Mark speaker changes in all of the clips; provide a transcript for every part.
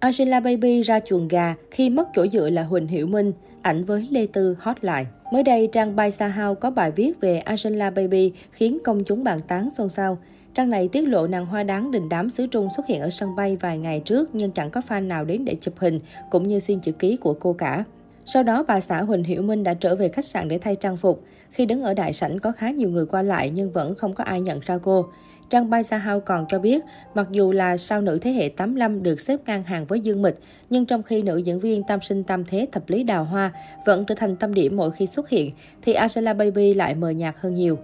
Speaker 1: Angela Baby ra chuồng gà khi mất chỗ dựa là Huỳnh Hiểu Minh, ảnh với Lê Tư hot lại. Mới đây, trang Baisa House có bài viết về Angela Baby khiến công chúng bàn tán xôn xao. Trang này tiết lộ nàng hoa đáng đình đám xứ Trung xuất hiện ở sân bay vài ngày trước nhưng chẳng có fan nào đến để chụp hình cũng như xin chữ ký của cô cả. Sau đó, bà xã Huỳnh Hiểu Minh đã trở về khách sạn để thay trang phục. Khi đứng ở đại sảnh có khá nhiều người qua lại nhưng vẫn không có ai nhận ra cô. Trang Bai Sa Hao còn cho biết, mặc dù là sao nữ thế hệ 85 được xếp ngang hàng với Dương Mịch, nhưng trong khi nữ diễn viên tam sinh tam thế thập lý đào hoa vẫn trở thành tâm điểm mỗi khi xuất hiện, thì Angela Baby lại mờ nhạt hơn nhiều.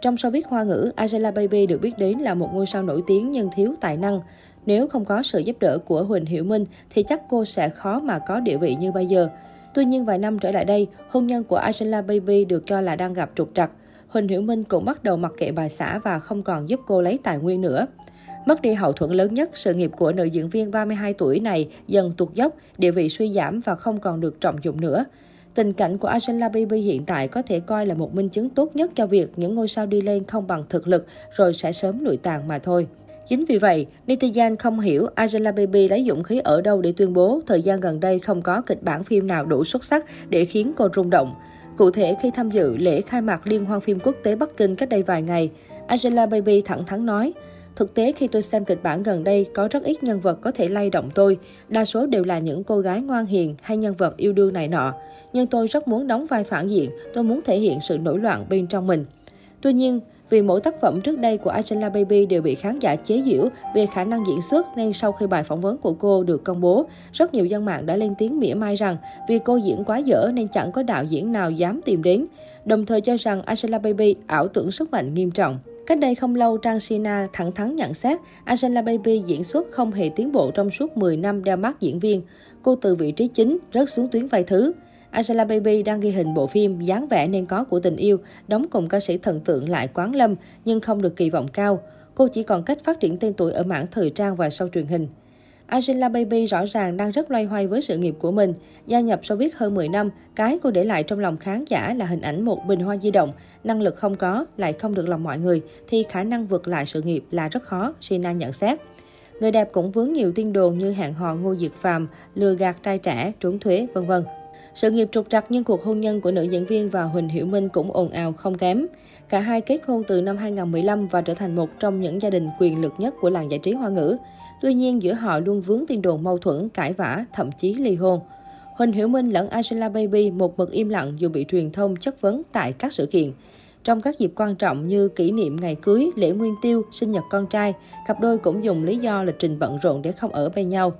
Speaker 1: Trong showbiz hoa ngữ, Angela Baby được biết đến là một ngôi sao nổi tiếng nhưng thiếu tài năng. Nếu không có sự giúp đỡ của Huỳnh Hiểu Minh thì chắc cô sẽ khó mà có địa vị như bây giờ. Tuy nhiên vài năm trở lại đây, hôn nhân của Angela Baby được cho là đang gặp trục trặc. Huỳnh Hiểu Minh cũng bắt đầu mặc kệ bà xã và không còn giúp cô lấy tài nguyên nữa. Mất đi hậu thuẫn lớn nhất, sự nghiệp của nữ diễn viên 32 tuổi này dần tụt dốc, địa vị suy giảm và không còn được trọng dụng nữa. Tình cảnh của Angela Baby hiện tại có thể coi là một minh chứng tốt nhất cho việc những ngôi sao đi lên không bằng thực lực rồi sẽ sớm lụi tàn mà thôi. Chính vì vậy, netizen không hiểu Angela Baby lấy dũng khí ở đâu để tuyên bố thời gian gần đây không có kịch bản phim nào đủ xuất sắc để khiến cô rung động. Cụ thể, khi tham dự lễ khai mạc Liên hoan phim quốc tế Bắc Kinh cách đây vài ngày, Angela Baby thẳng thắn nói, Thực tế khi tôi xem kịch bản gần đây, có rất ít nhân vật có thể lay động tôi. Đa số đều là những cô gái ngoan hiền hay nhân vật yêu đương này nọ. Nhưng tôi rất muốn đóng vai phản diện, tôi muốn thể hiện sự nổi loạn bên trong mình. Tuy nhiên, vì mỗi tác phẩm trước đây của Angela Baby đều bị khán giả chế giễu về khả năng diễn xuất nên sau khi bài phỏng vấn của cô được công bố, rất nhiều dân mạng đã lên tiếng mỉa mai rằng vì cô diễn quá dở nên chẳng có đạo diễn nào dám tìm đến. Đồng thời cho rằng Angela Baby ảo tưởng sức mạnh nghiêm trọng. Cách đây không lâu, Trang Sina thẳng thắn nhận xét Angela Baby diễn xuất không hề tiến bộ trong suốt 10 năm đeo mắt diễn viên. Cô từ vị trí chính rớt xuống tuyến vai thứ. Angela Baby đang ghi hình bộ phim dáng vẻ nên có của tình yêu, đóng cùng ca sĩ thần tượng lại Quán Lâm nhưng không được kỳ vọng cao. Cô chỉ còn cách phát triển tên tuổi ở mảng thời trang và sau truyền hình. Angela Baby rõ ràng đang rất loay hoay với sự nghiệp của mình. Gia nhập showbiz hơn 10 năm, cái cô để lại trong lòng khán giả là hình ảnh một bình hoa di động. Năng lực không có, lại không được lòng mọi người, thì khả năng vượt lại sự nghiệp là rất khó, Sina nhận xét. Người đẹp cũng vướng nhiều tin đồn như hẹn hò Ngô Diệt Phàm, lừa gạt trai trẻ, trốn thuế, vân vân. Sự nghiệp trục trặc nhưng cuộc hôn nhân của nữ diễn viên và Huỳnh Hiểu Minh cũng ồn ào không kém. Cả hai kết hôn từ năm 2015 và trở thành một trong những gia đình quyền lực nhất của làng giải trí hoa ngữ. Tuy nhiên, giữa họ luôn vướng tin đồn mâu thuẫn, cãi vã, thậm chí ly hôn. Huỳnh Hiểu Minh lẫn Angela Baby một mực im lặng dù bị truyền thông chất vấn tại các sự kiện. Trong các dịp quan trọng như kỷ niệm ngày cưới, lễ nguyên tiêu, sinh nhật con trai, cặp đôi cũng dùng lý do lịch trình bận rộn để không ở bên nhau.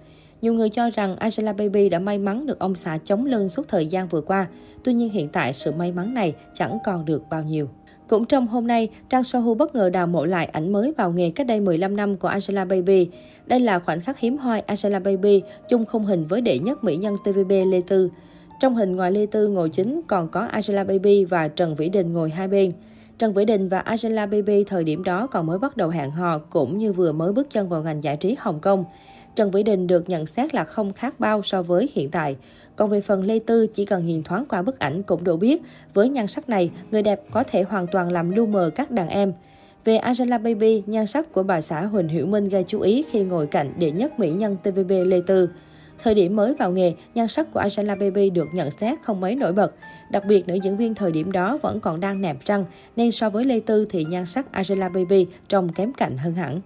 Speaker 1: Nhiều người cho rằng Angela Baby đã may mắn được ông xã chống lưng suốt thời gian vừa qua. Tuy nhiên hiện tại sự may mắn này chẳng còn được bao nhiêu. Cũng trong hôm nay, Trang Sohu bất ngờ đào mộ lại ảnh mới vào nghề cách đây 15 năm của Angela Baby. Đây là khoảnh khắc hiếm hoi Angela Baby chung khung hình với đệ nhất mỹ nhân TVB Lê Tư. Trong hình ngoài Lê Tư ngồi chính còn có Angela Baby và Trần Vĩ Đình ngồi hai bên. Trần Vĩ Đình và Angela Baby thời điểm đó còn mới bắt đầu hẹn hò cũng như vừa mới bước chân vào ngành giải trí Hồng Kông. Trần Vĩ Đình được nhận xét là không khác bao so với hiện tại. Còn về phần Lê Tư, chỉ cần nhìn thoáng qua bức ảnh cũng đủ biết, với nhan sắc này, người đẹp có thể hoàn toàn làm lu mờ các đàn em. Về Angela Baby, nhan sắc của bà xã Huỳnh Hiểu Minh gây chú ý khi ngồi cạnh đệ nhất mỹ nhân TVB Lê Tư. Thời điểm mới vào nghề, nhan sắc của Angela Baby được nhận xét không mấy nổi bật. Đặc biệt, nữ diễn viên thời điểm đó vẫn còn đang nẹp răng, nên so với Lê Tư thì nhan sắc Angela Baby trông kém cạnh hơn hẳn.